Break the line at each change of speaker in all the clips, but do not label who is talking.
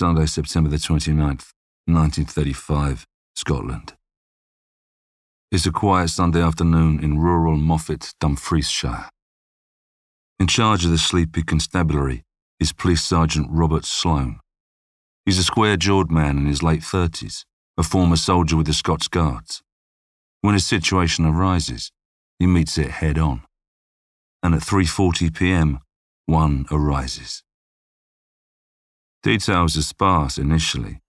Sunday, September the 29th, 1935, Scotland. It's a quiet Sunday afternoon in rural Moffat, Dumfriesshire. In charge of the sleepy constabulary is Police Sergeant Robert Sloan. He's a square jawed man in his late 30s, a former soldier with the Scots Guards. When a situation arises, he meets it head on. And at 3:40 p.m., one arises. Details are sparse initially.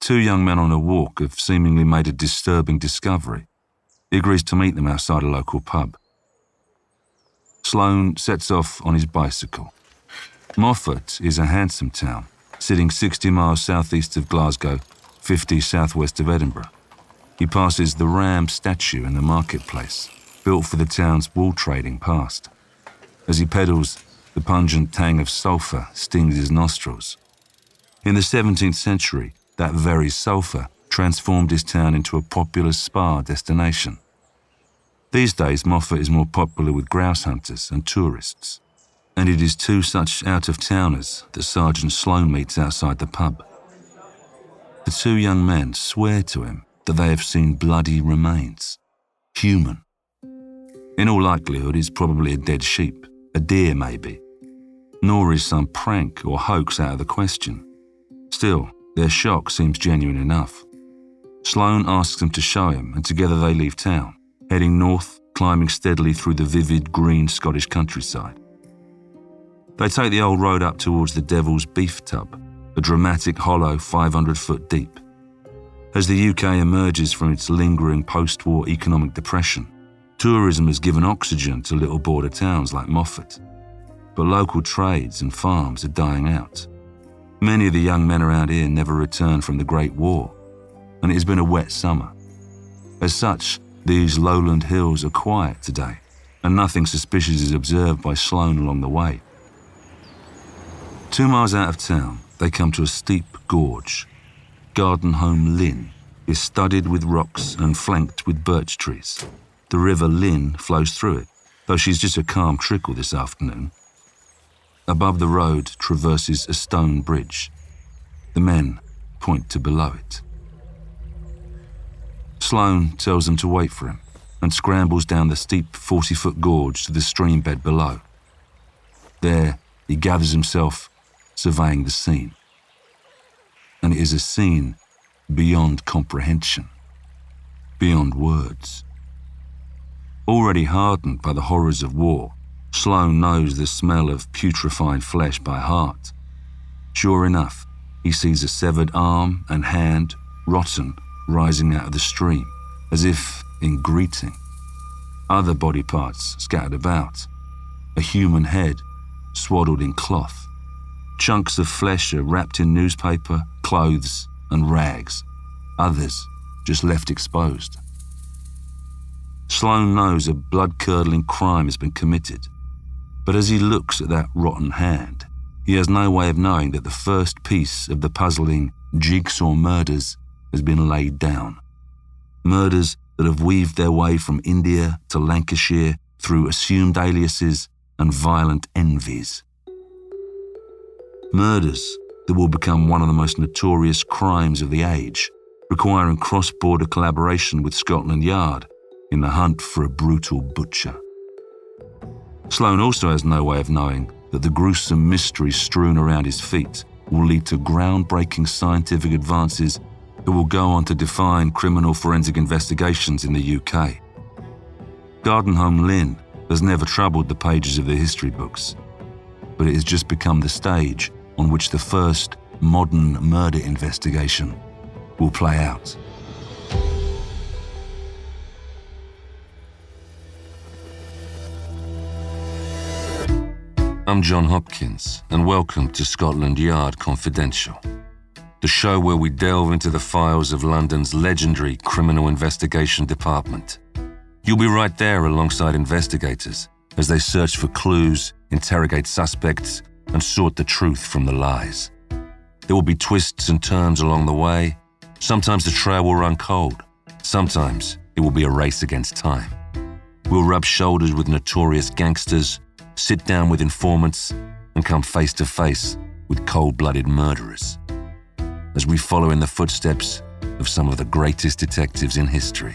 Two young men on a walk have seemingly made a disturbing discovery. He agrees to meet them outside a local pub. Sloan sets off on his bicycle. Moffat is a handsome town, sitting 60 miles southeast of Glasgow, 50 southwest of Edinburgh. He passes the Ram statue in the marketplace, built for the town's wool trading past. As he pedals, the pungent tang of sulphur stings his nostrils. In the 17th century, that very sulphur transformed his town into a popular spa destination. These days, Moffat is more popular with grouse hunters and tourists, and it is two such out of towners that Sergeant Sloan meets outside the pub. The two young men swear to him that they have seen bloody remains, human. In all likelihood, it's probably a dead sheep, a deer maybe. Nor is some prank or hoax out of the question. Still, their shock seems genuine enough. Sloan asks them to show him, and together they leave town, heading north, climbing steadily through the vivid green Scottish countryside. They take the old road up towards the Devil's Beef Tub, a dramatic hollow 500 foot deep. As the UK emerges from its lingering post war economic depression, tourism has given oxygen to little border towns like Moffat. But local trades and farms are dying out. Many of the young men around here never returned from the Great War, and it has been a wet summer. As such, these lowland hills are quiet today, and nothing suspicious is observed by Sloan along the way. Two miles out of town, they come to a steep gorge. Gardenholme Linn is studded with rocks and flanked with birch trees. The river Linn flows through it, though she's just a calm trickle this afternoon. Above the road traverses a stone bridge. The men point to below it. Sloan tells them to wait for him and scrambles down the steep 40 foot gorge to the stream bed below. There, he gathers himself, surveying the scene. And it is a scene beyond comprehension, beyond words. Already hardened by the horrors of war, Sloan knows the smell of putrefied flesh by heart. Sure enough, he sees a severed arm and hand, rotten, rising out of the stream, as if in greeting. Other body parts scattered about. A human head, swaddled in cloth. Chunks of flesh are wrapped in newspaper, clothes, and rags. Others just left exposed. Sloan knows a blood curdling crime has been committed. But as he looks at that rotten hand, he has no way of knowing that the first piece of the puzzling jigsaw murders has been laid down. Murders that have weaved their way from India to Lancashire through assumed aliases and violent envies. Murders that will become one of the most notorious crimes of the age, requiring cross border collaboration with Scotland Yard in the hunt for a brutal butcher. Sloane also has no way of knowing that the gruesome mysteries strewn around his feet will lead to groundbreaking scientific advances that will go on to define criminal forensic investigations in the UK. Gardenholme Linn has never troubled the pages of the history books, but it has just become the stage on which the first modern murder investigation will play out. I'm John Hopkins, and welcome to Scotland Yard Confidential, the show where we delve into the files of London's legendary Criminal Investigation Department. You'll be right there alongside investigators as they search for clues, interrogate suspects, and sort the truth from the lies. There will be twists and turns along the way. Sometimes the trail will run cold, sometimes it will be a race against time. We'll rub shoulders with notorious gangsters sit down with informants, and come face to face with cold blooded murderers. as we follow in the footsteps of some of the greatest detectives in history.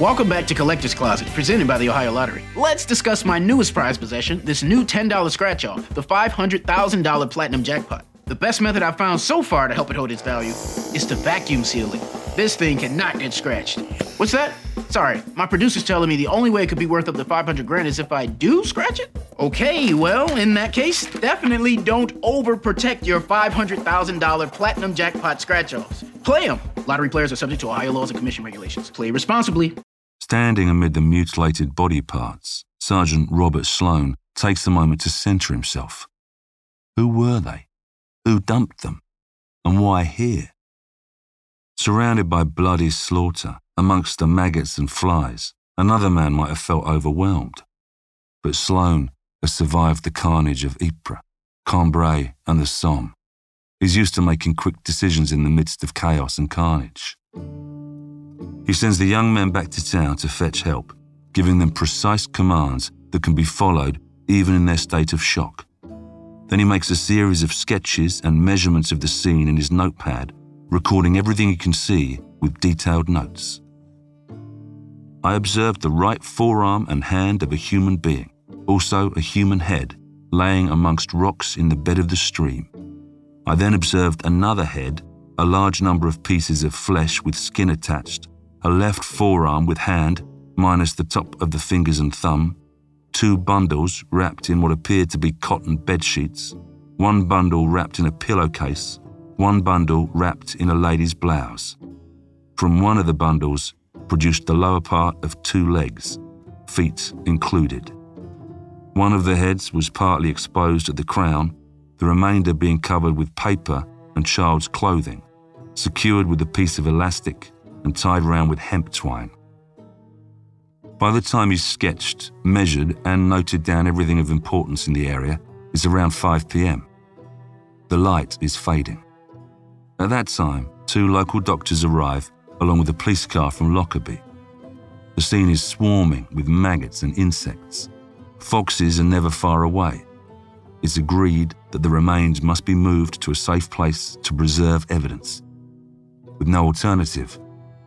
Welcome back to Collector's Closet, presented by the Ohio Lottery. Let's discuss my newest prize possession, this new $10 scratch off, the $500,000 Platinum Jackpot. The best method I've found so far to help it hold its value is to vacuum seal it. This thing cannot get scratched. What's that? Sorry, my producer's telling me the only way it could be worth up to 500 grand is if I do scratch it? Okay, well, in that case, definitely don't overprotect your $500,000 Platinum Jackpot scratch offs. Play them! Lottery players are subject to Ohio laws and commission regulations. Play responsibly.
Standing amid the mutilated body parts, Sergeant Robert Sloan takes a moment to center himself. Who were they? Who dumped them? And why here? Surrounded by bloody slaughter, amongst the maggots and flies, another man might have felt overwhelmed. But Sloan has survived the carnage of Ypres, Cambrai, and the Somme. He's used to making quick decisions in the midst of chaos and carnage. He sends the young men back to town to fetch help, giving them precise commands that can be followed even in their state of shock. Then he makes a series of sketches and measurements of the scene in his notepad, recording everything he can see with detailed notes. I observed the right forearm and hand of a human being, also a human head, laying amongst rocks in the bed of the stream. I then observed another head, a large number of pieces of flesh with skin attached, a left forearm with hand, minus the top of the fingers and thumb, two bundles wrapped in what appeared to be cotton bed sheets, one bundle wrapped in a pillowcase, one bundle wrapped in a lady's blouse. From one of the bundles produced the lower part of two legs, feet included. One of the heads was partly exposed at the crown the remainder being covered with paper and child's clothing, secured with a piece of elastic and tied round with hemp twine. By the time he's sketched, measured, and noted down everything of importance in the area, it's around 5 pm. The light is fading. At that time, two local doctors arrive along with a police car from Lockerbie. The scene is swarming with maggots and insects. Foxes are never far away, it's agreed that the remains must be moved to a safe place to preserve evidence. With no alternative,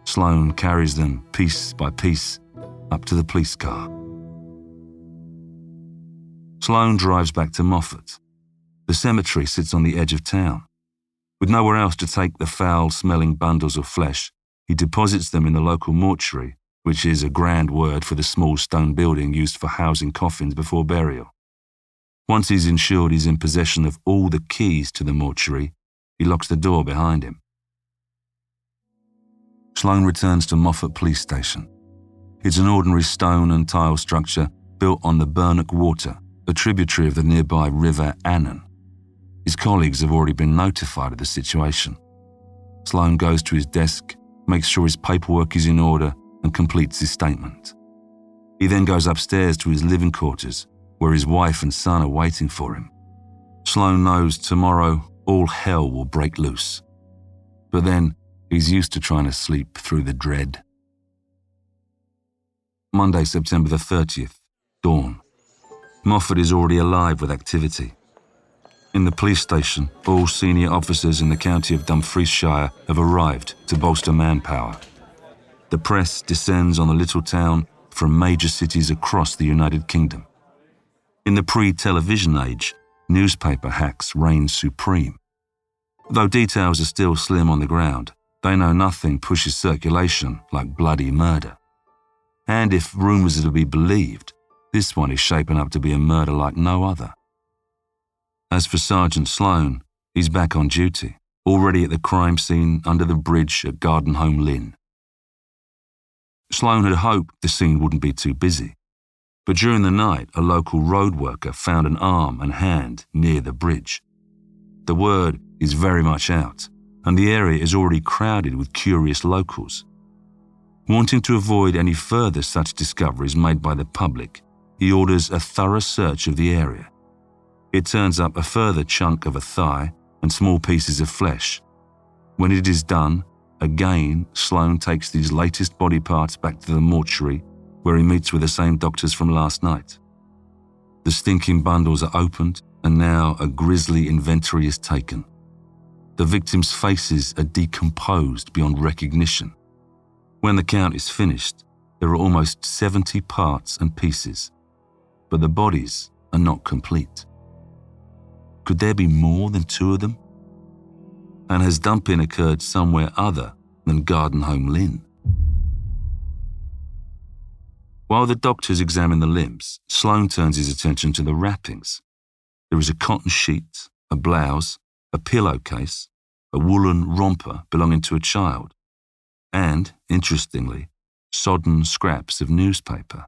Sloan carries them piece by piece up to the police car. Sloan drives back to Moffat. The cemetery sits on the edge of town. With nowhere else to take the foul smelling bundles of flesh, he deposits them in the local mortuary, which is a grand word for the small stone building used for housing coffins before burial. Once he's ensured he's in possession of all the keys to the mortuary, he locks the door behind him. Sloan returns to Moffat Police Station. It's an ordinary stone and tile structure built on the Birnock Water, a tributary of the nearby River Annan. His colleagues have already been notified of the situation. Sloan goes to his desk, makes sure his paperwork is in order, and completes his statement. He then goes upstairs to his living quarters where his wife and son are waiting for him. Sloan knows tomorrow all hell will break loose. But then he's used to trying to sleep through the dread. Monday, September the 30th, dawn. Moffat is already alive with activity. In the police station, all senior officers in the county of Dumfriesshire have arrived to bolster manpower. The press descends on the little town from major cities across the United Kingdom. In the pre television age, newspaper hacks reign supreme. Though details are still slim on the ground, they know nothing pushes circulation like bloody murder. And if rumours are to be believed, this one is shaping up to be a murder like no other. As for Sergeant Sloan, he's back on duty, already at the crime scene under the bridge at Gardenholme Linn. Sloan had hoped the scene wouldn't be too busy, but during the night, a local road worker found an arm and hand near the bridge. The word is very much out, and the area is already crowded with curious locals. Wanting to avoid any further such discoveries made by the public, he orders a thorough search of the area it turns up a further chunk of a thigh and small pieces of flesh. When it is done, again, Sloan takes these latest body parts back to the mortuary where he meets with the same doctors from last night. The stinking bundles are opened, and now a grisly inventory is taken. The victims' faces are decomposed beyond recognition. When the count is finished, there are almost 70 parts and pieces, but the bodies are not complete. Could there be more than two of them? And has dumping occurred somewhere other than Gardenholme Linn? While the doctors examine the limbs, Sloan turns his attention to the wrappings. There is a cotton sheet, a blouse, a pillowcase, a woolen romper belonging to a child, and, interestingly, sodden scraps of newspaper.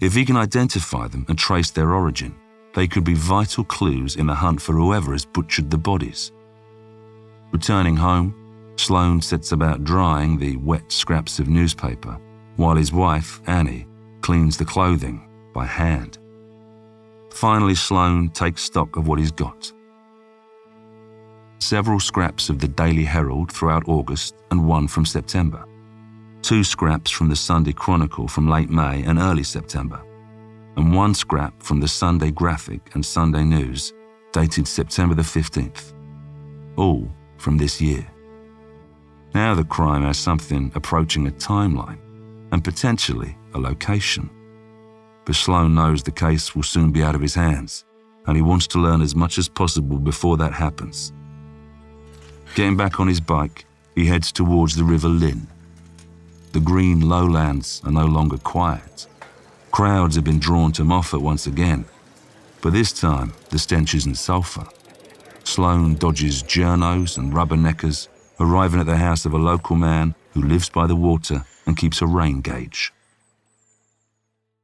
If he can identify them and trace their origin, they could be vital clues in the hunt for whoever has butchered the bodies. Returning home, Sloan sets about drying the wet scraps of newspaper, while his wife, Annie, cleans the clothing by hand. Finally, Sloan takes stock of what he's got. Several scraps of the Daily Herald throughout August and one from September. Two scraps from the Sunday Chronicle from late May and early September and one scrap from the Sunday Graphic and Sunday News, dated September the 15th. All from this year. Now the crime has something approaching a timeline and potentially a location. But Sloan knows the case will soon be out of his hands, and he wants to learn as much as possible before that happens. Getting back on his bike, he heads towards the River Linn. The green lowlands are no longer quiet. Crowds have been drawn to Moffat once again, but this time the stench isn't sulphur. Sloan dodges journos and rubberneckers, arriving at the house of a local man who lives by the water and keeps a rain gauge.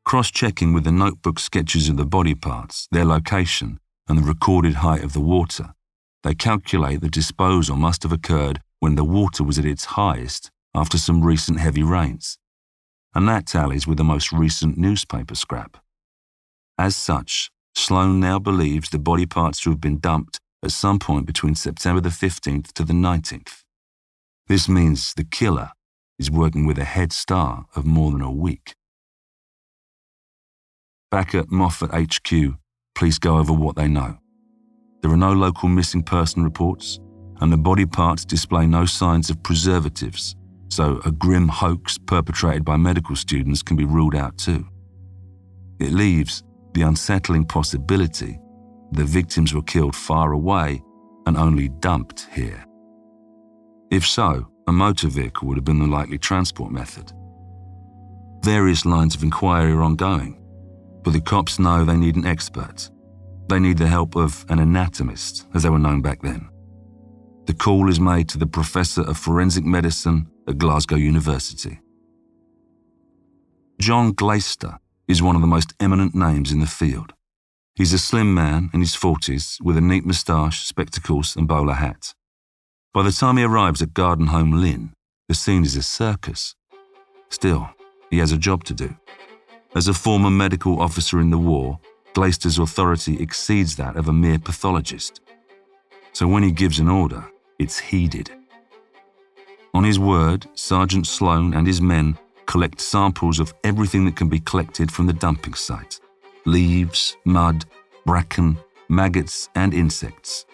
Cross checking with the notebook sketches of the body parts, their location, and the recorded height of the water, they calculate the disposal must have occurred when the water was at its highest after some recent heavy rains and that tallies with the most recent newspaper scrap. As such, Sloan now believes the body parts to have been dumped at some point between September the 15th to the 19th. This means the killer is working with a head start of more than a week. Back at Moffat HQ, police go over what they know. There are no local missing person reports, and the body parts display no signs of preservatives so a grim hoax perpetrated by medical students can be ruled out too. It leaves the unsettling possibility the victims were killed far away and only dumped here. If so, a motor vehicle would have been the likely transport method. Various lines of inquiry are ongoing, but the cops know they need an expert. They need the help of an anatomist, as they were known back then. The call is made to the professor of forensic medicine at Glasgow University. John Glaister is one of the most eminent names in the field. He's a slim man in his 40s with a neat moustache, spectacles, and bowler hat. By the time he arrives at Gardenholme Linn, the scene is a circus. Still, he has a job to do. As a former medical officer in the war, Glaister's authority exceeds that of a mere pathologist. So when he gives an order, it's heeded. On his word, Sergeant Sloan and his men collect samples of everything that can be collected from the dumping site leaves, mud, bracken, maggots, and insects.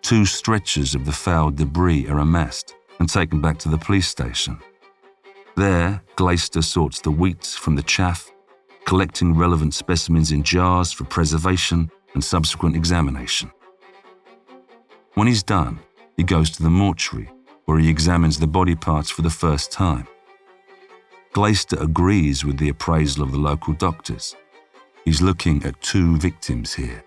Two stretchers of the foul debris are amassed and taken back to the police station. There, Glaister sorts the wheat from the chaff, collecting relevant specimens in jars for preservation and subsequent examination. When he's done, he goes to the mortuary, where he examines the body parts for the first time. Glaister agrees with the appraisal of the local doctors. He's looking at two victims here.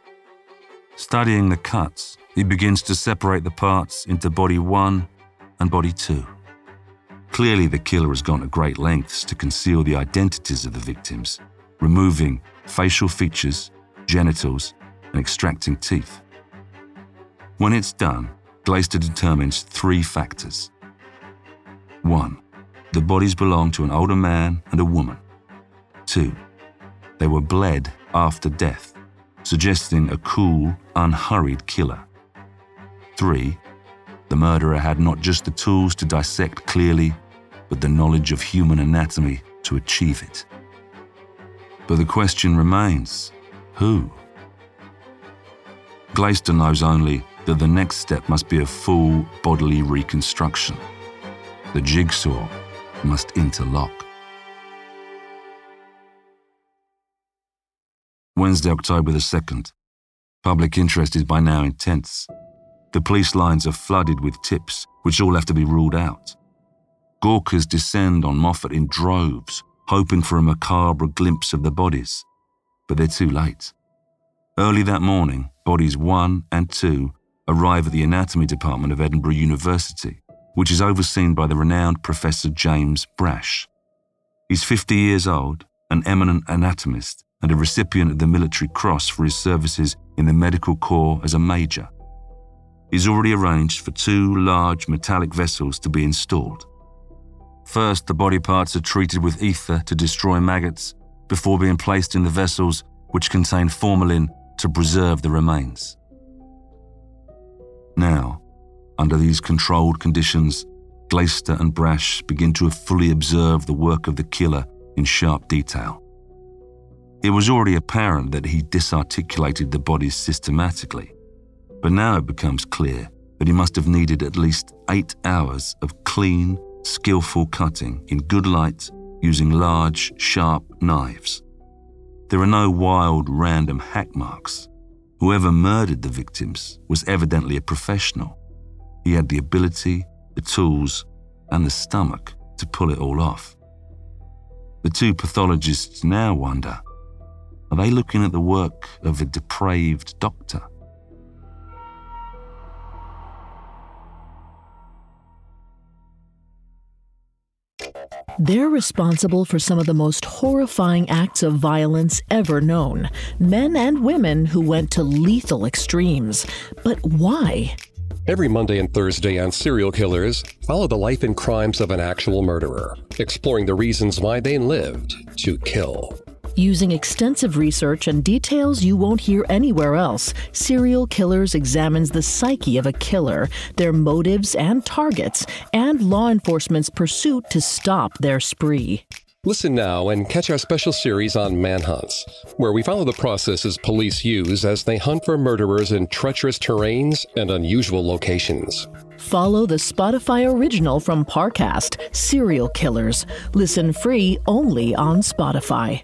Studying the cuts, he begins to separate the parts into body one and body two. Clearly, the killer has gone to great lengths to conceal the identities of the victims, removing facial features, genitals, and extracting teeth. When it's done, Glaister determines three factors. One, the bodies belong to an older man and a woman. Two, they were bled after death, suggesting a cool, unhurried killer. Three, the murderer had not just the tools to dissect clearly, but the knowledge of human anatomy to achieve it. But the question remains who? Glaister knows only that the next step must be a full bodily reconstruction. The jigsaw must interlock. Wednesday, October the 2nd. Public interest is by now intense. The police lines are flooded with tips, which all have to be ruled out. Gawkers descend on Moffat in droves, hoping for a macabre glimpse of the bodies. But they're too late. Early that morning, bodies one and two arrive at the anatomy department of Edinburgh University, which is overseen by the renowned Professor James Brash. He's 50 years old, an eminent anatomist, and a recipient of the Military Cross for his services in the Medical Corps as a major. He's already arranged for two large metallic vessels to be installed. First, the body parts are treated with ether to destroy maggots before being placed in the vessels which contain formalin to preserve the remains. Now, under these controlled conditions, Glaister and Brash begin to fully observe the work of the killer in sharp detail. It was already apparent that he disarticulated the bodies systematically, but now it becomes clear that he must have needed at least eight hours of clean, skillful cutting in good light using large, sharp knives. There are no wild, random hack marks. Whoever murdered the victims was evidently a professional. He had the ability, the tools, and the stomach to pull it all off. The two pathologists now wonder are they looking at the work of a depraved doctor?
They're responsible for some of the most horrifying acts of violence ever known. Men and women who went to lethal extremes. But why?
Every Monday and Thursday on Serial Killers, follow the life and crimes of an actual murderer, exploring the reasons why they lived to kill.
Using extensive research and details you won't hear anywhere else, Serial Killers examines the psyche of a killer, their motives and targets, and law enforcement's pursuit to stop their spree.
Listen now and catch our special series on manhunts, where we follow the processes police use as they hunt for murderers in treacherous terrains and unusual locations.
Follow the Spotify original from Parcast, Serial Killers. Listen free only on Spotify.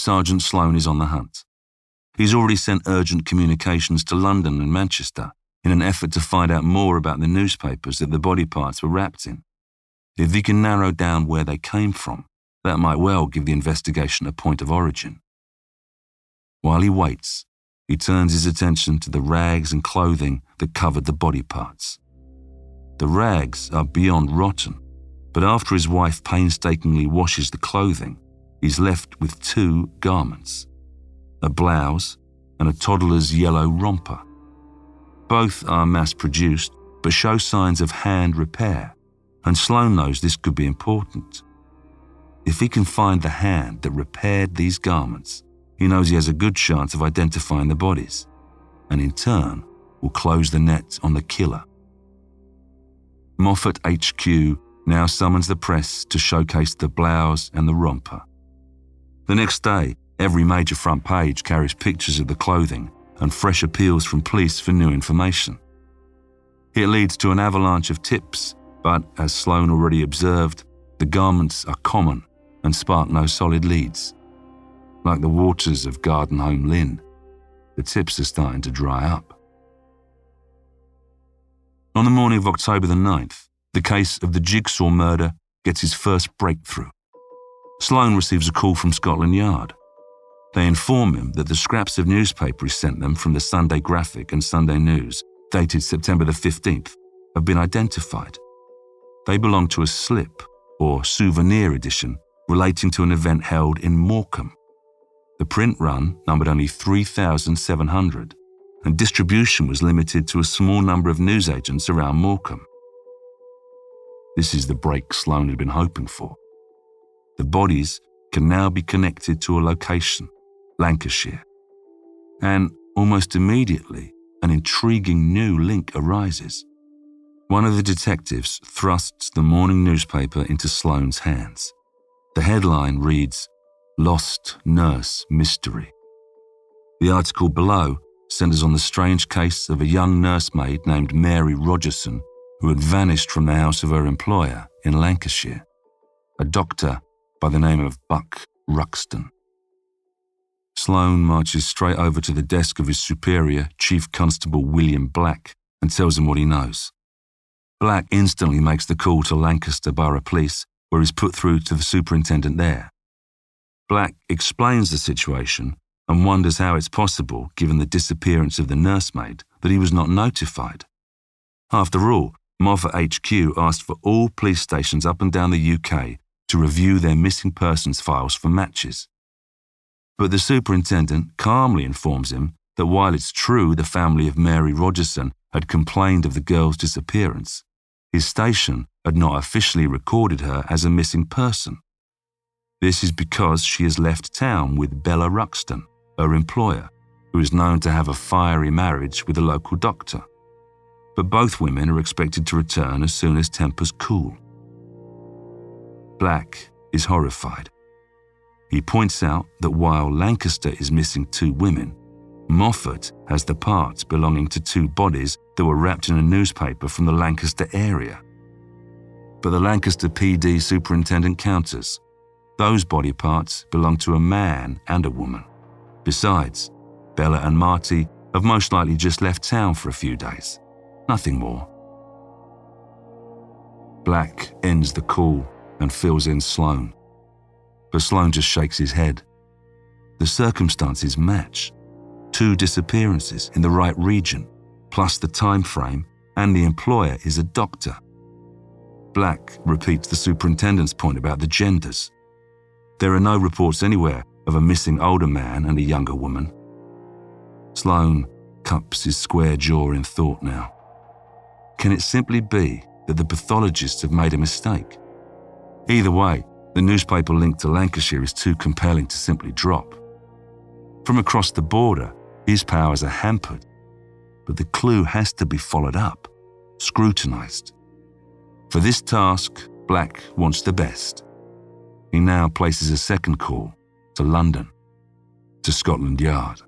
Sergeant Sloan is on the hunt. He's already sent urgent communications to London and Manchester in an effort to find out more about the newspapers that the body parts were wrapped in. If he can narrow down where they came from, that might well give the investigation a point of origin. While he waits, he turns his attention to the rags and clothing that covered the body parts. The rags are beyond rotten, but after his wife painstakingly washes the clothing, he's left with two garments a blouse and a toddler's yellow romper. Both are mass produced but show signs of hand repair, and Sloan knows this could be important. If he can find the hand that repaired these garments, he knows he has a good chance of identifying the bodies, and in turn will close the net on the killer. Moffat HQ now summons the press to showcase the blouse and the romper. The next day, every major front page carries pictures of the clothing and fresh appeals from police for new information. It leads to an avalanche of tips, but as Sloan already observed, the garments are common and spark no solid leads. Like the waters of Gardenholme Linn, the tips are starting to dry up. On the morning of October the 9th, the case of the Jigsaw murder gets its first breakthrough. Sloan receives a call from Scotland Yard. They inform him that the scraps of newspaper he sent them from the Sunday Graphic and Sunday News, dated September the 15th, have been identified. They belong to a slip, or souvenir edition, relating to an event held in Morecambe. The print run numbered only 3,700, and distribution was limited to a small number of newsagents around Morecambe. This is the break Sloan had been hoping for. The bodies can now be connected to a location, Lancashire. And almost immediately, an intriguing new link arises. One of the detectives thrusts the morning newspaper into Sloan's hands. The headline reads Lost Nurse Mystery. The article below centers on the strange case of a young nursemaid named Mary Rogerson who had vanished from the house of her employer in Lancashire, a doctor by the name of Buck Ruxton. Sloan marches straight over to the desk of his superior, Chief Constable William Black, and tells him what he knows. Black instantly makes the call to Lancaster Borough Police, where he's put through to the superintendent there. Black explains the situation and wonders how it's possible, given the disappearance of the nursemaid, that he was not notified. After all, Moffat HQ asked for all police stations up and down the UK to review their missing persons files for matches. But the superintendent calmly informs him that while it's true the family of Mary Rogerson had complained of the girl's disappearance, his station had not officially recorded her as a missing person. This is because she has left town with Bella Ruxton, her employer, who is known to have a fiery marriage with a local doctor but both women are expected to return as soon as tempers cool. Black is horrified. He points out that while Lancaster is missing two women, Moffat has the parts belonging to two bodies that were wrapped in a newspaper from the Lancaster area. But the Lancaster PD superintendent counters. Those body parts belong to a man and a woman. Besides, Bella and Mary have most likely just left town for a few days. Nothing more. Black ends the call and fills in Sloan. But Sloan just shakes his head. The circumstances match. Two disappearances in the right region, plus the time frame, and the employer is a doctor. Black repeats the superintendent's point about the genders. There are no reports anywhere of a missing older man and a younger woman. Sloan cups his square jaw in thought now. Can it simply be that the pathologists have made a mistake? Either way, the newspaper link to Lancashire is too compelling to simply drop. From across the border, his powers are hampered, but the clue has to be followed up, scrutinised. For this task, Black wants the best. He now places a second call to London, to Scotland Yard.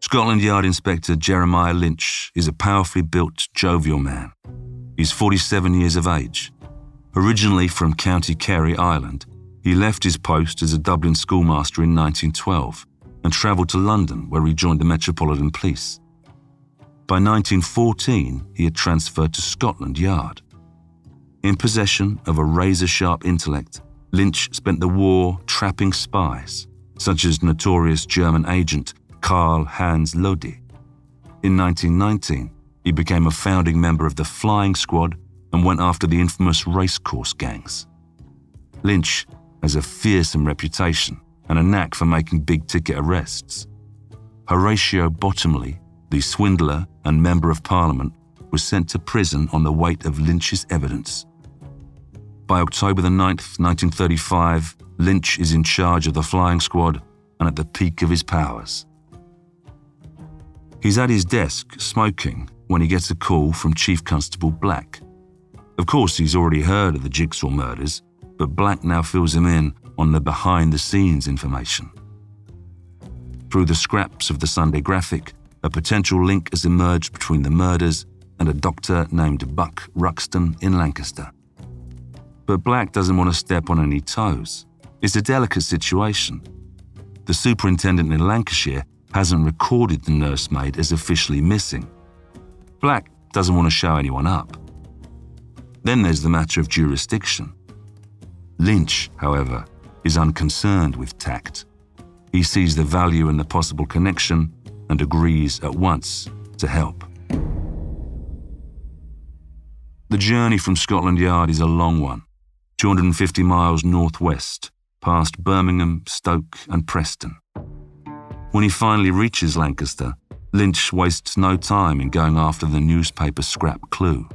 Scotland Yard Inspector Jeremiah Lynch is a powerfully built, jovial man. He's 47 years of age. Originally from County Kerry, Ireland, he left his post as a Dublin schoolmaster in 1912 and travelled to London where he joined the Metropolitan Police. By 1914, he had transferred to Scotland Yard. In possession of a razor sharp intellect, Lynch spent the war trapping spies, such as notorious German agent Carl Hans Lody. In 1919, he became a founding member of the Flying Squad and went after the infamous racecourse gangs. Lynch has a fearsome reputation and a knack for making big ticket arrests. Horatio Bottomley, the swindler and Member of Parliament, was sent to prison on the weight of Lynch's evidence. By October the 9th, 1935, Lynch is in charge of the flying squad and at the peak of his powers. He's at his desk, smoking, when he gets a call from Chief Constable Black. Of course, he's already heard of the Jigsaw murders, but Black now fills him in on the behind the scenes information. Through the scraps of the Sunday Graphic, a potential link has emerged between the murders and a doctor named Buck Ruxton in Lancaster. But Black doesn't want to step on any toes. It's a delicate situation. The superintendent in Lancashire hasn't recorded the nursemaid as officially missing. Black doesn't want to show anyone up. Then there's the matter of jurisdiction. Lynch, however, is unconcerned with tact. He sees the value in the possible connection and agrees at once to help. The journey from Scotland Yard is a long one, 250 miles northwest, past Birmingham, Stoke, and Preston. When he finally reaches Lancaster, Lynch wastes no time in going after the newspaper scrap clue.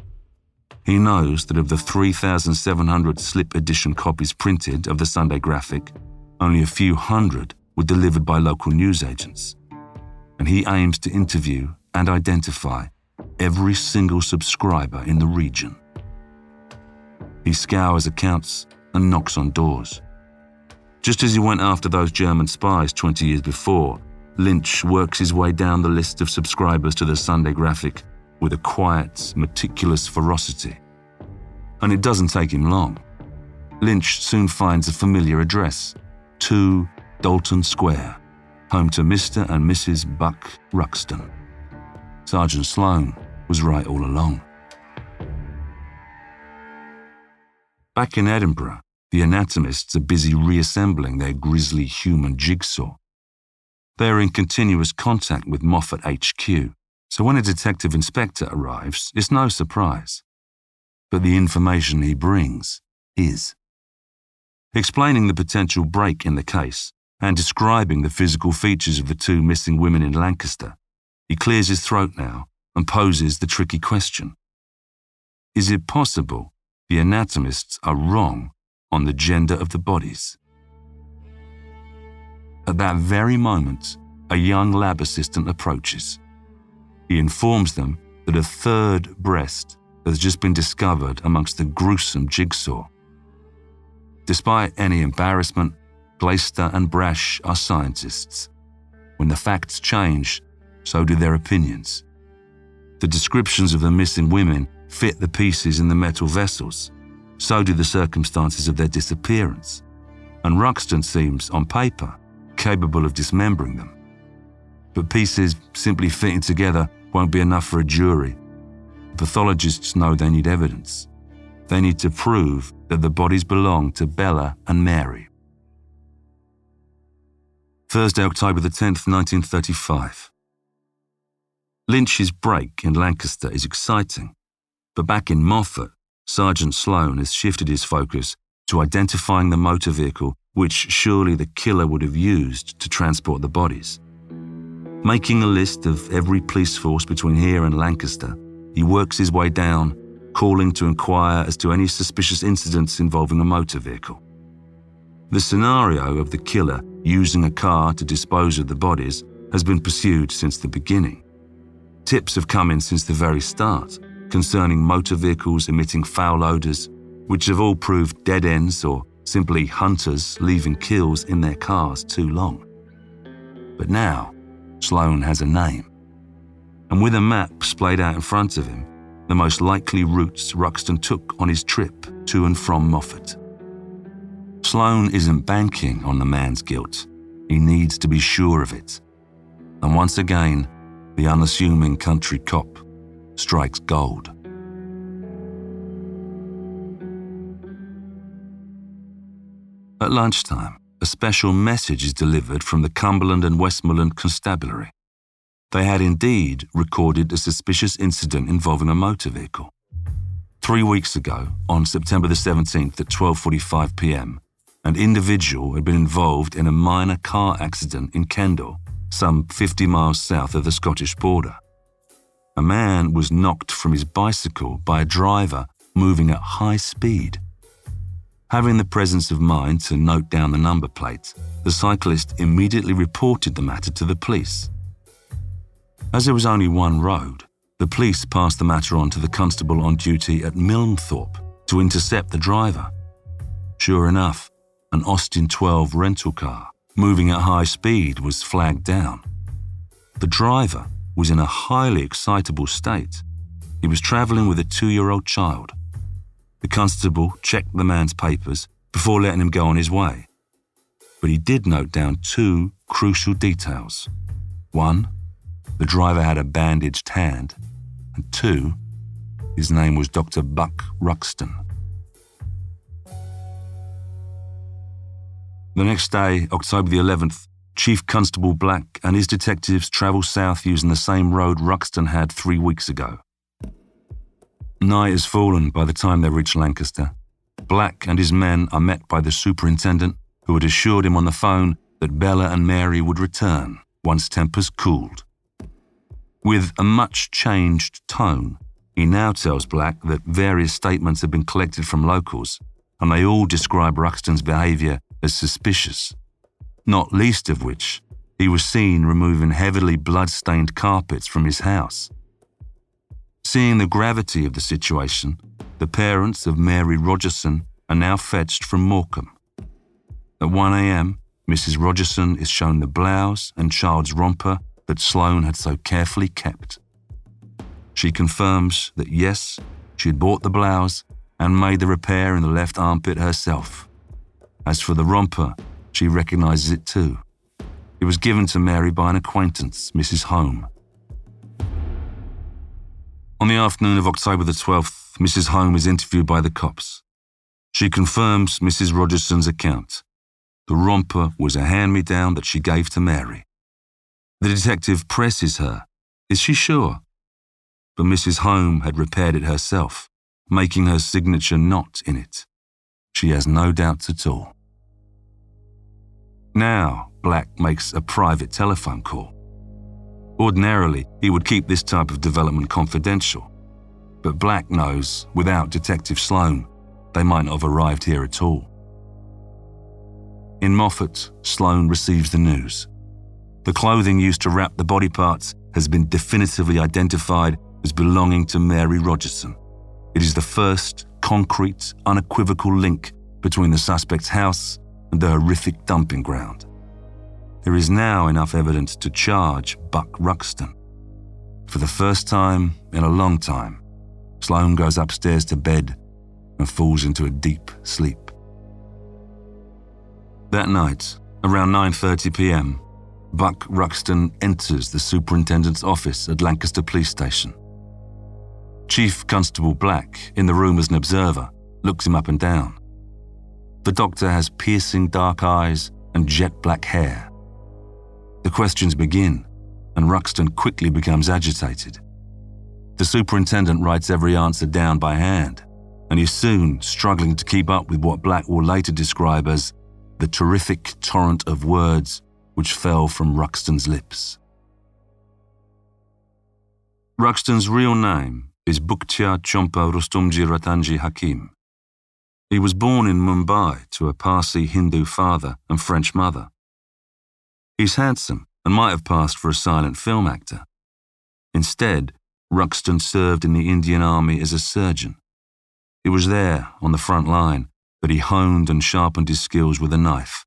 He knows that of the 3,700 slip edition copies printed of the Sunday Graphic, only a few hundred were delivered by local newsagents. And he aims to interview and identify every single subscriber in the region. He scours accounts and knocks on doors. Just as he went after those German spies 20 years before, Lynch works his way down the list of subscribers to the Sunday Graphic with a quiet, meticulous ferocity. And it doesn't take him long. Lynch soon finds a familiar address 2 Dalton Square, home to Mr. and Mrs. Buck Ruxton. Sergeant Sloan was right all along. Back in Edinburgh, the anatomists are busy reassembling their grisly human jigsaw. They are in continuous contact with Moffat HQ, so when a detective inspector arrives, it's no surprise. But the information he brings is. Explaining the potential break in the case and describing the physical features of the two missing women in Lancaster, he clears his throat now and poses the tricky question Is it possible the anatomists are wrong on the gender of the bodies? At that very moment, a young lab assistant approaches. He informs them that a third breast has just been discovered amongst the gruesome jigsaw. Despite any embarrassment, Glaister and Brash are scientists. When the facts change, so do their opinions. The descriptions of the missing women fit the pieces in the metal vessels. So do the circumstances of their disappearance. And Ruxton seems, on paper, capable of dismembering them. But pieces simply fitting together won't be enough for a jury. Pathologists know they need evidence. They need to prove that the bodies belong to Bella and Mary. Thursday, October the 10th, 1935. Lynch's break in Lancaster is exciting, but back in Moffat, Sergeant Sloan has shifted his focus to identifying the motor vehicle which surely the killer would have used to transport the bodies. Making a list of every police force between here and Lancaster, he works his way down, calling to inquire as to any suspicious incidents involving a motor vehicle. The scenario of the killer using a car to dispose of the bodies has been pursued since the beginning. Tips have come in since the very start concerning motor vehicles emitting foul odours, which have all proved dead ends or simply hunters leaving kills in their cars too long. But now, Sloan has a name. And with a map splayed out in front of him, the most likely routes Ruxton took on his trip to and from Moffat. Sloan isn't banking on the man's guilt. He needs to be sure of it. And once again, the unassuming country cop strikes gold. At lunchtime, a special message is delivered from the Cumberland and Westmorland Constabulary. They had indeed recorded a suspicious incident involving a motor vehicle. Three weeks ago, on September the 17th at 12:45 p.m., An individual had been involved in a minor car accident in Kendal, some 50 miles south of the Scottish border. A man was knocked from his bicycle by a driver moving at high speed. Having the presence of mind to note down the number plates, the cyclist immediately reported the matter to the police. As there was only one road, the police passed the matter on to the constable on duty at Milnthorpe to intercept the driver. Sure enough, an Austin 12 rental car moving at high speed was flagged down. The driver was in a highly excitable state. He was travelling with a two year old child. The constable checked the man's papers before letting him go on his way. But he did note down two crucial details. One, the driver had a bandaged hand, and two, his name was Dr. Buck Ruxton. The next day, October the 11th, Chief Constable Black and his detectives travel south using the same road Ruxton had three weeks ago. Night has fallen by the time they reach Lancaster. Black and his men are met by the superintendent, who had assured him on the phone that Bella and Mary would return once tempers cooled. With a much changed tone, he now tells Black that various statements have been collected from locals, and they all describe Ruxton's behaviour as suspicious, not least of which he was seen removing heavily blood-stained carpets from his house. Seeing the gravity of the situation, the parents of Mary Rogerson are now fetched from Morecambe. At 1am, Mrs. Rogerson is shown the blouse and child's romper that Sloan had so carefully kept. She confirms that yes, she had bought the blouse and made the repair in the left armpit herself. As for the romper, she recognizes it too. It was given to Mary by an acquaintance, Mrs. Holme. On the afternoon of October the 12th, Mrs. Holme is interviewed by the cops. She confirms Mrs. Rogerson's account. The romper was a hand me down that she gave to Mary. The detective presses her. Is she sure? But Mrs. Holme had repaired it herself, making her signature not in it. She has no doubts at all. Now, Black makes a private telephone call. Ordinarily, he would keep this type of development confidential. But Black knows, without Detective Sloan, they might not have arrived here at all. In Moffat, Sloan receives the news. The clothing used to wrap the body parts has been definitively identified as belonging to Mary Rogerson. It is the first concrete, unequivocal link between the suspect's house and the horrific dumping ground. There is now enough evidence to charge Buck Ruxton. For the first time in a long time, Sloan goes upstairs to bed and falls into a deep sleep. That night, around 9:30 p.m., Buck Ruxton enters the superintendent's office at Lancaster Police Station. Chief Constable Black, in the room as an observer, looks him up and down. The doctor has piercing dark eyes and jet black hair. The questions begin, and Ruxton quickly becomes agitated. The superintendent writes every answer down by hand, and he's soon struggling to keep up with what Black will later describe as the terrific torrent of words which fell from Ruxton's lips. Ruxton's real name is Bukhtyar Chompa Rustomji Ratanji Hakim. He was born in Mumbai to a Parsi Hindu father and French mother. He's handsome and might have passed for a silent film actor. Instead, Ruxton served in the Indian Army as a surgeon. It was there, on the front line, that he honed and sharpened his skills with a knife.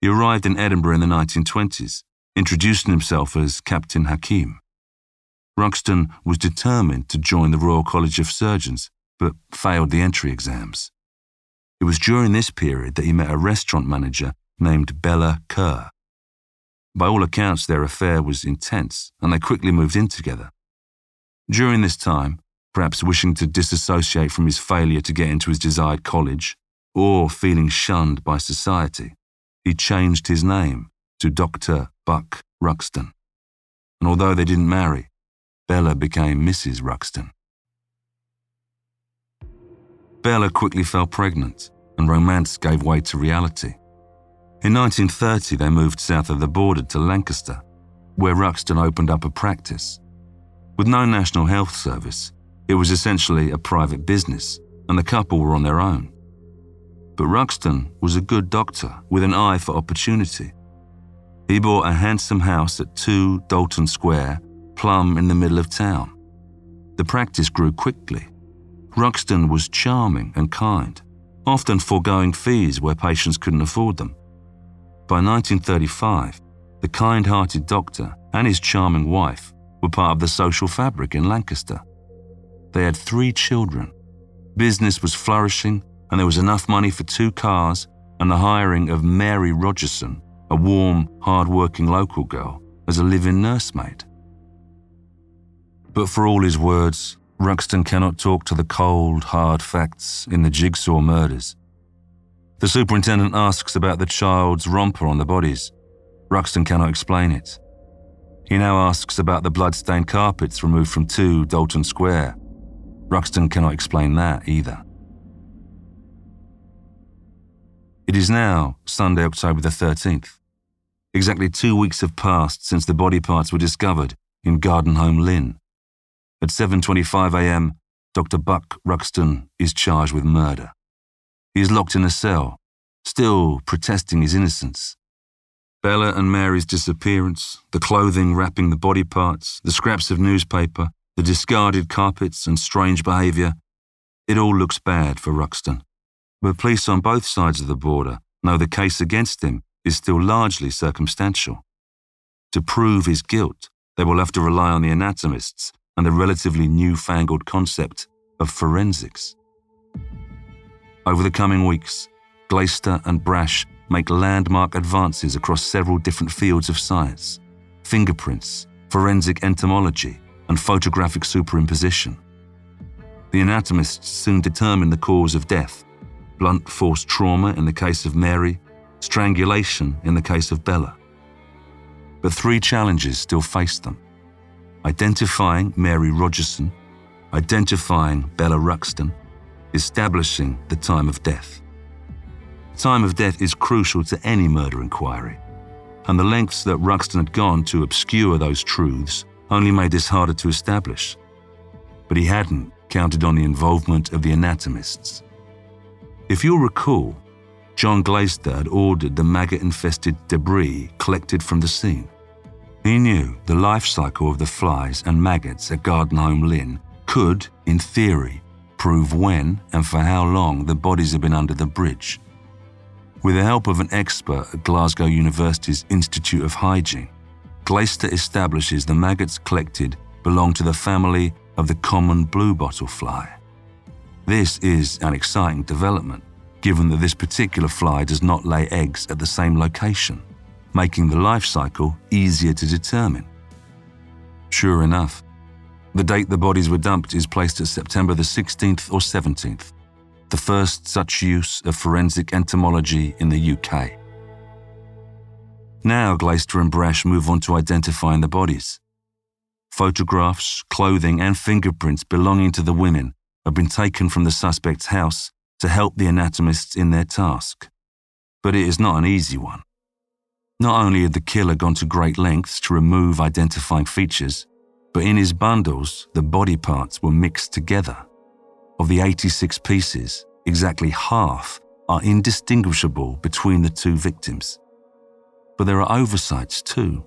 He arrived in Edinburgh in the 1920s, introducing himself as Captain Hakim. Ruxton was determined to join the Royal College of Surgeons, but failed the entry exams. It was during this period that he met a restaurant manager named Bella Kerr. By all accounts, their affair was intense, and they quickly moved in together. During this time, perhaps wishing to disassociate from his failure to get into his desired college, or feeling shunned by society, he changed his name to Dr. Buck Ruxton. And although they didn't marry, Bella became Mrs. Ruxton. Bella quickly fell pregnant, and romance gave way to reality. In 1930, they moved south of the border to Lancaster, where Ruxton opened up a practice. With no national health service, it was essentially a private business, and the couple were on their own. But Ruxton was a good doctor with an eye for opportunity. He bought a handsome house at 2 Dalton Square, plumb in the middle of town. The practice grew quickly. Ruxton was charming and kind, often foregoing fees where patients couldn't afford them. By 1935, the kind hearted doctor and his charming wife were part of the social fabric in Lancaster. They had three children. Business was flourishing, and there was enough money for two cars and the hiring of Mary Rogerson, a warm, hard working local girl, as a live in nursemaid. But for all his words, Ruxton cannot talk to the cold, hard facts in the jigsaw murders. The superintendent asks about the child's romper on the bodies. Ruxton cannot explain it. He now asks about the blood-stained carpets removed from 2 Dalton Square. Ruxton cannot explain that either. It is now Sunday, October the 13th. Exactly two weeks have passed since the body parts were discovered in Gardenholme Linn. At 7.25am, Dr. Buck Ruxton is charged with murder. He is locked in a cell, still protesting his innocence. Bella and Mary's disappearance, the clothing wrapping the body parts, the scraps of newspaper, the discarded carpets and strange behaviour, it all looks bad for Ruxton. But police on both sides of the border know the case against him is still largely circumstantial. To prove his guilt, they will have to rely on the anatomists and the relatively newfangled concept of forensics. Over the coming weeks, Glaister and Brash make landmark advances across several different fields of science fingerprints, forensic entomology, and photographic superimposition. The anatomists soon determine the cause of death blunt force trauma in the case of Mary, strangulation in the case of Bella. But three challenges still face them identifying Mary Rogerson, identifying Bella Ruxton, establishing the time of death. Time of death is crucial to any murder inquiry, and the lengths that Ruxton had gone to obscure those truths only made this harder to establish. But he hadn't counted on the involvement of the anatomists. If you'll recall, John Glaister had ordered the maggot infested debris collected from the scene. He knew the life cycle of the flies and maggots at Gardenholme Linn could, in theory, prove when and for how long the bodies have been under the bridge. With the help of an expert at Glasgow University's Institute of Hygiene, Glaister establishes the maggots collected belong to the family of the common bluebottle fly. This is an exciting development, given that this particular fly does not lay eggs at the same location, making the life cycle easier to determine. Sure enough, the date the bodies were dumped is placed as September the 16th or 17th, the first such use of forensic entomology in the UK. Now Glaister and Brash move on to identifying the bodies. Photographs, clothing, and fingerprints belonging to the women have been taken from the suspect's house to help the anatomists in their task. But it is not an easy one. Not only had the killer gone to great lengths to remove identifying features, but in his bundles, the body parts were mixed together. Of the 86 pieces, exactly half are indistinguishable between the two victims. But there are oversights too.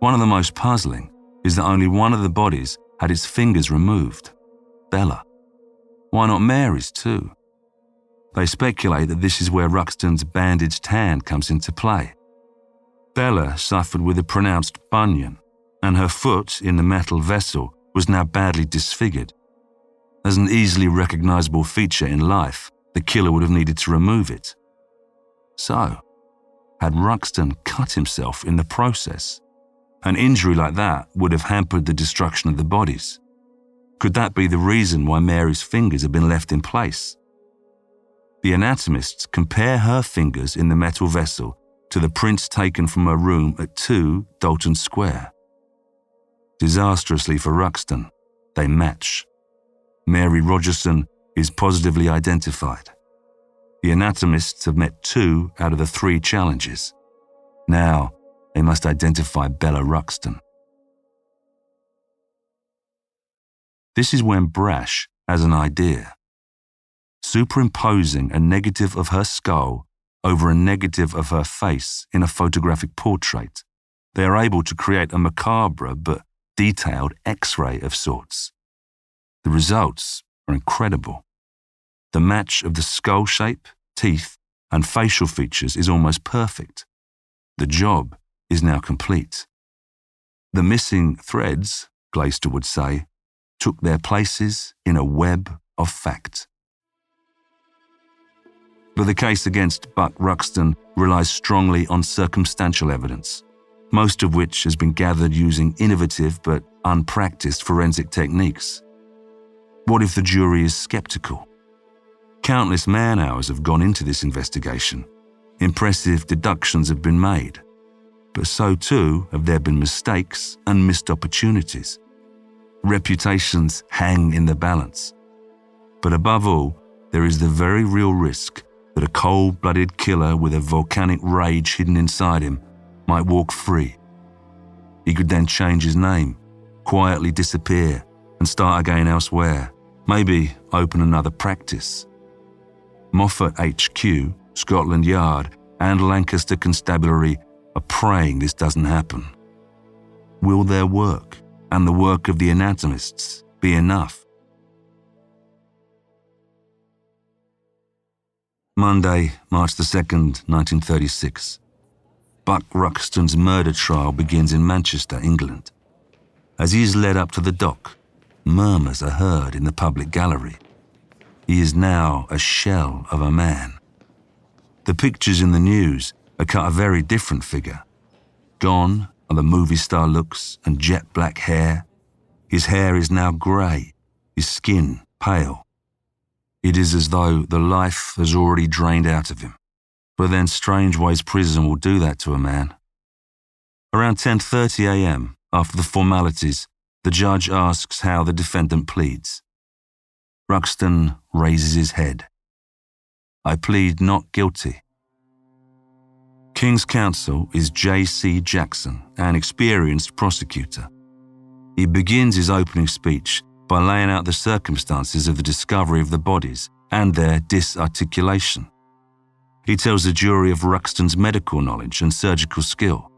One of the most puzzling is that only one of the bodies had its fingers removed Bella. Why not Mary's too? They speculate that this is where Ruxton's bandaged hand comes into play. Bella suffered with a pronounced bunion, and her foot in the metal vessel was now badly disfigured. As an easily recognizable feature in life, the killer would have needed to remove it. So, had Ruxton cut himself in the process? An injury like that would have hampered the destruction of the bodies. Could that be the reason why Mary's fingers had been left in place? The anatomists compare her fingers in the metal vessel to the prints taken from her room at 2 Dalton Square. Disastrously for Ruxton, they match. Mary Rogerson is positively identified. The anatomists have met two out of the three challenges. Now, they must identify Bella Ruxton. This is when Brash has an idea. Superimposing a negative of her skull over a negative of her face in a photographic portrait, they are able to create a macabre but detailed X ray of sorts. The results are incredible. The match of the skull shape, teeth, and facial features is almost perfect. The job is now complete. The missing threads, Glaister would say, took their places in a web of fact. But the case against Buck Ruxton relies strongly on circumstantial evidence, most of which has been gathered using innovative but unpracticed forensic techniques. What if the jury is skeptical? Countless man hours have gone into this investigation. Impressive deductions have been made. But so too have there been mistakes and missed opportunities. Reputations hang in the balance. But above all, there is the very real risk that a cold blooded killer with a volcanic rage hidden inside him might walk free. He could then change his name, quietly disappear, and start again elsewhere, maybe open another practice. Moffat HQ, Scotland Yard, and Lancaster Constabulary are praying this doesn't happen. Will their work and the work of the anatomists be enough? Monday, March the 2nd, 1936. Buck Ruxton's murder trial begins in Manchester, England. As he is led up to the dock, murmurs are heard in the public gallery. He is now a shell of a man. The pictures in the news are cut a very different figure. Gone are the movie star looks and jet black hair. His hair is now grey, his skin pale. It is as though the life has already drained out of him. But then Strangeways prison will do that to a man. Around 10:30 a.m., after the formalities, the judge asks how the defendant pleads. Ruxton raises his head. I plead not guilty. King's counsel is J.C. Jackson, an experienced prosecutor. He begins his opening speech by laying out the circumstances of the discovery of the bodies and their disarticulation. He tells the jury of Ruxton's medical knowledge and surgical skill.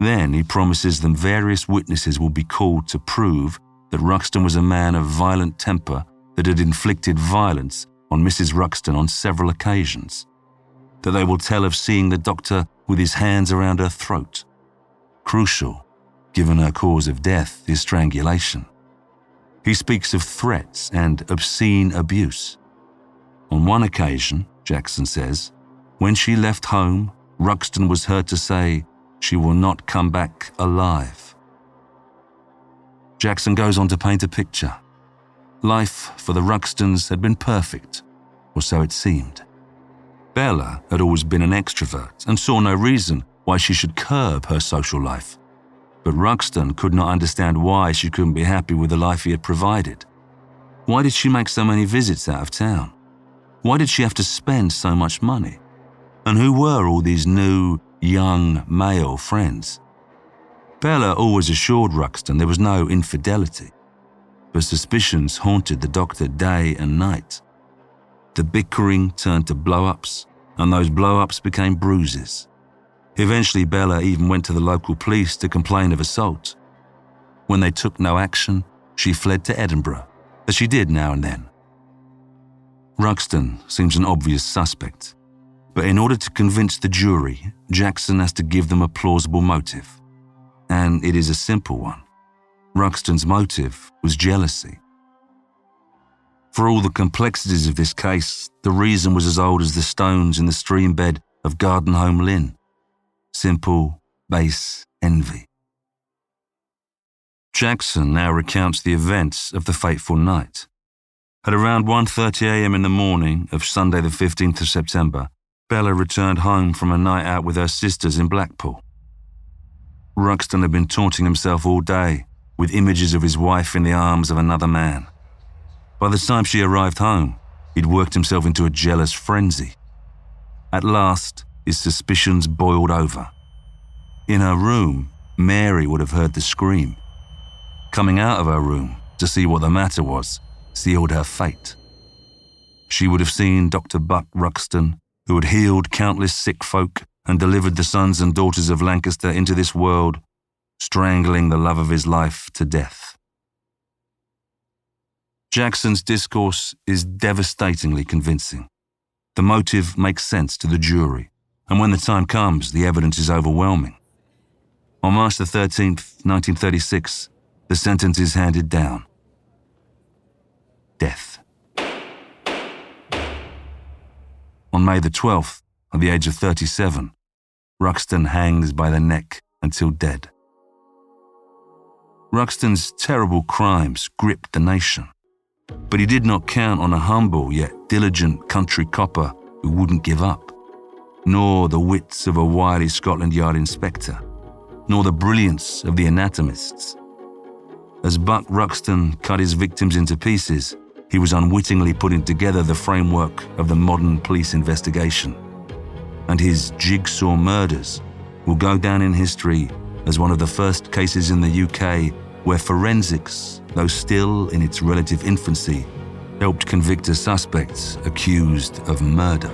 Then he promises them various witnesses will be called to prove that Ruxton was a man of violent temper that had inflicted violence on Mrs. Ruxton on several occasions. That they will tell of seeing the doctor with his hands around her throat. Crucial, given her cause of death is strangulation. He speaks of threats and obscene abuse. On one occasion, Jackson says, when she left home, Ruxton was heard to say, She will not come back alive. Jackson goes on to paint a picture. Life for the Ruxtons had been perfect, or so it seemed. Bella had always been an extrovert and saw no reason why she should curb her social life but Ruxton could not understand why she couldn't be happy with the life he had provided. Why did she make so many visits out of town? Why did she have to spend so much money? And who were all these new, young male friends? Bella always assured Ruxton there was no infidelity, but suspicions haunted the doctor day and night. The bickering turned to blow ups, and those blow ups became bruises. Eventually, Bella even went to the local police to complain of assault. When they took no action, she fled to Edinburgh, as she did now and then. Ruxton seems an obvious suspect, but in order to convince the jury, Jackson has to give them a plausible motive. And it is a simple one. Ruxton's motive was jealousy. For all the complexities of this case, the reason was as old as the stones in the stream bed of Gardenholme Linn simple, base envy. Jackson now recounts the events of the fateful night. At around 1:30 a.m. in the morning of Sunday the 15th of September, Bella returned home from a night out with her sisters in Blackpool. Ruxton had been taunting himself all day with images of his wife in the arms of another man. By the time she arrived home, he'd worked himself into a jealous frenzy At last, his suspicions boiled over. In her room, Mary would have heard the scream. Coming out of her room to see what the matter was sealed her fate. She would have seen Dr. Buck Ruxton, who had healed countless sick folk and delivered the sons and daughters of Lancaster into this world, strangling the love of his life to death. Jackson's discourse is devastatingly convincing. The motive makes sense to the jury, and when the time comes, the evidence is overwhelming. On March the 13th, 1936, the sentence is handed down. Death. On May the 12th, at the age of 37, Ruxton hangs by the neck until dead. Ruxton's terrible crimes gripped the nation, but he did not count on a humble yet diligent country copper who wouldn't give up, nor the wits of a wily Scotland Yard inspector nor the brilliance of the anatomists. As Buck Ruxton cut his victims into pieces, he was unwittingly putting together the framework of the modern police investigation. And his jigsaw murders will go down in history as one of the first cases in the UK where forensics, though still in its relative infancy, helped convict a suspect accused of murder.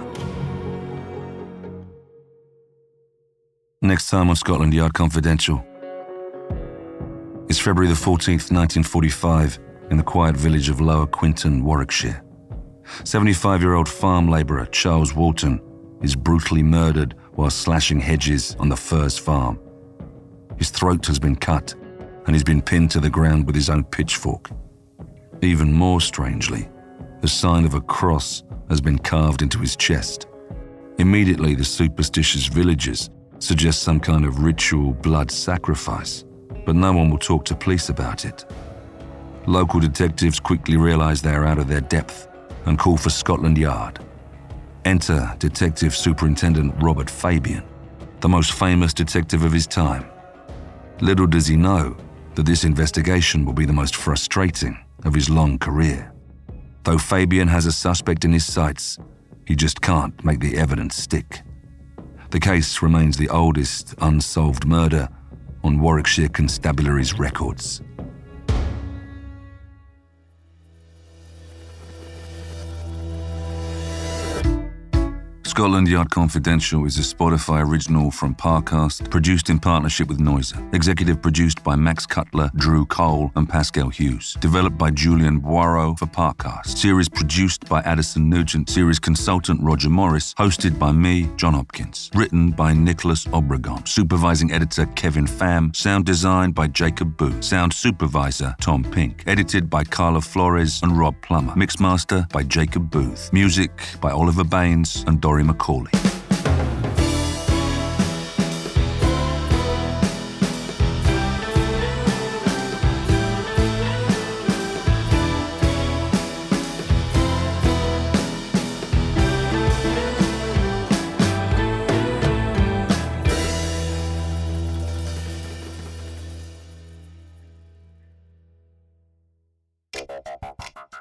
Next time on Scotland Yard Confidential. It's February the 14th, 1945, in the quiet village of Lower Quinton, Warwickshire. 75 year old farm labourer Charles Walton is brutally murdered while slashing hedges on the Firs farm. His throat has been cut, and he's been pinned to the ground with his own pitchfork. Even more strangely, the sign of a cross has been carved into his chest. Immediately, the superstitious villagers suggest some kind of ritual blood sacrifice, but no one will talk to police about it. Local detectives quickly realize they are out of their depth and call for Scotland Yard. Enter Detective Superintendent Robert Fabian, the most famous detective of his time. Little does he know that this investigation will be the most frustrating of his long career. Though Fabian has a suspect in his sights, he just can't make the evidence stick. The case remains the oldest unsolved murder on Warwickshire Constabulary's records. Scotland Yard Confidential is a Spotify original from Parcast, produced in partnership with Noiser. Executive produced by Max Cutler, Drew Cole, and Pascal Hughes. Developed by Julian Boireau for Parcast. Series produced by Addison Nugent. Series consultant Roger Morris. Hosted by me, John Hopkins. Written by Nicholas Obregon. Supervising editor Kevin Pham. Sound design by Jacob Boo. Sound supervisor Tom Pink. Edited by Carla Flores and Rob Plummer. Mixmaster by Jacob Booth. Music by Oliver Baines and Dory McCauley.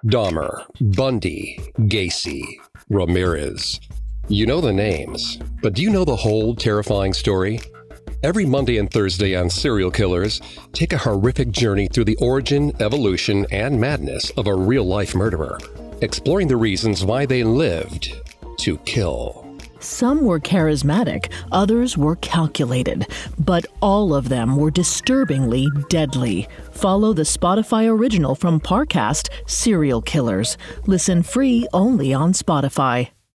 Dahmer, Bundy, Gacy, Ramirez. You know the names, but do you know the whole terrifying story? Every Monday and Thursday on Serial Killers, take a horrific journey through the origin, evolution, and madness of a real life murderer, exploring the reasons why they lived to kill.
Some were charismatic, others were calculated, but all of them were disturbingly deadly. Follow the Spotify original from Parcast, Serial Killers. Listen free only on Spotify.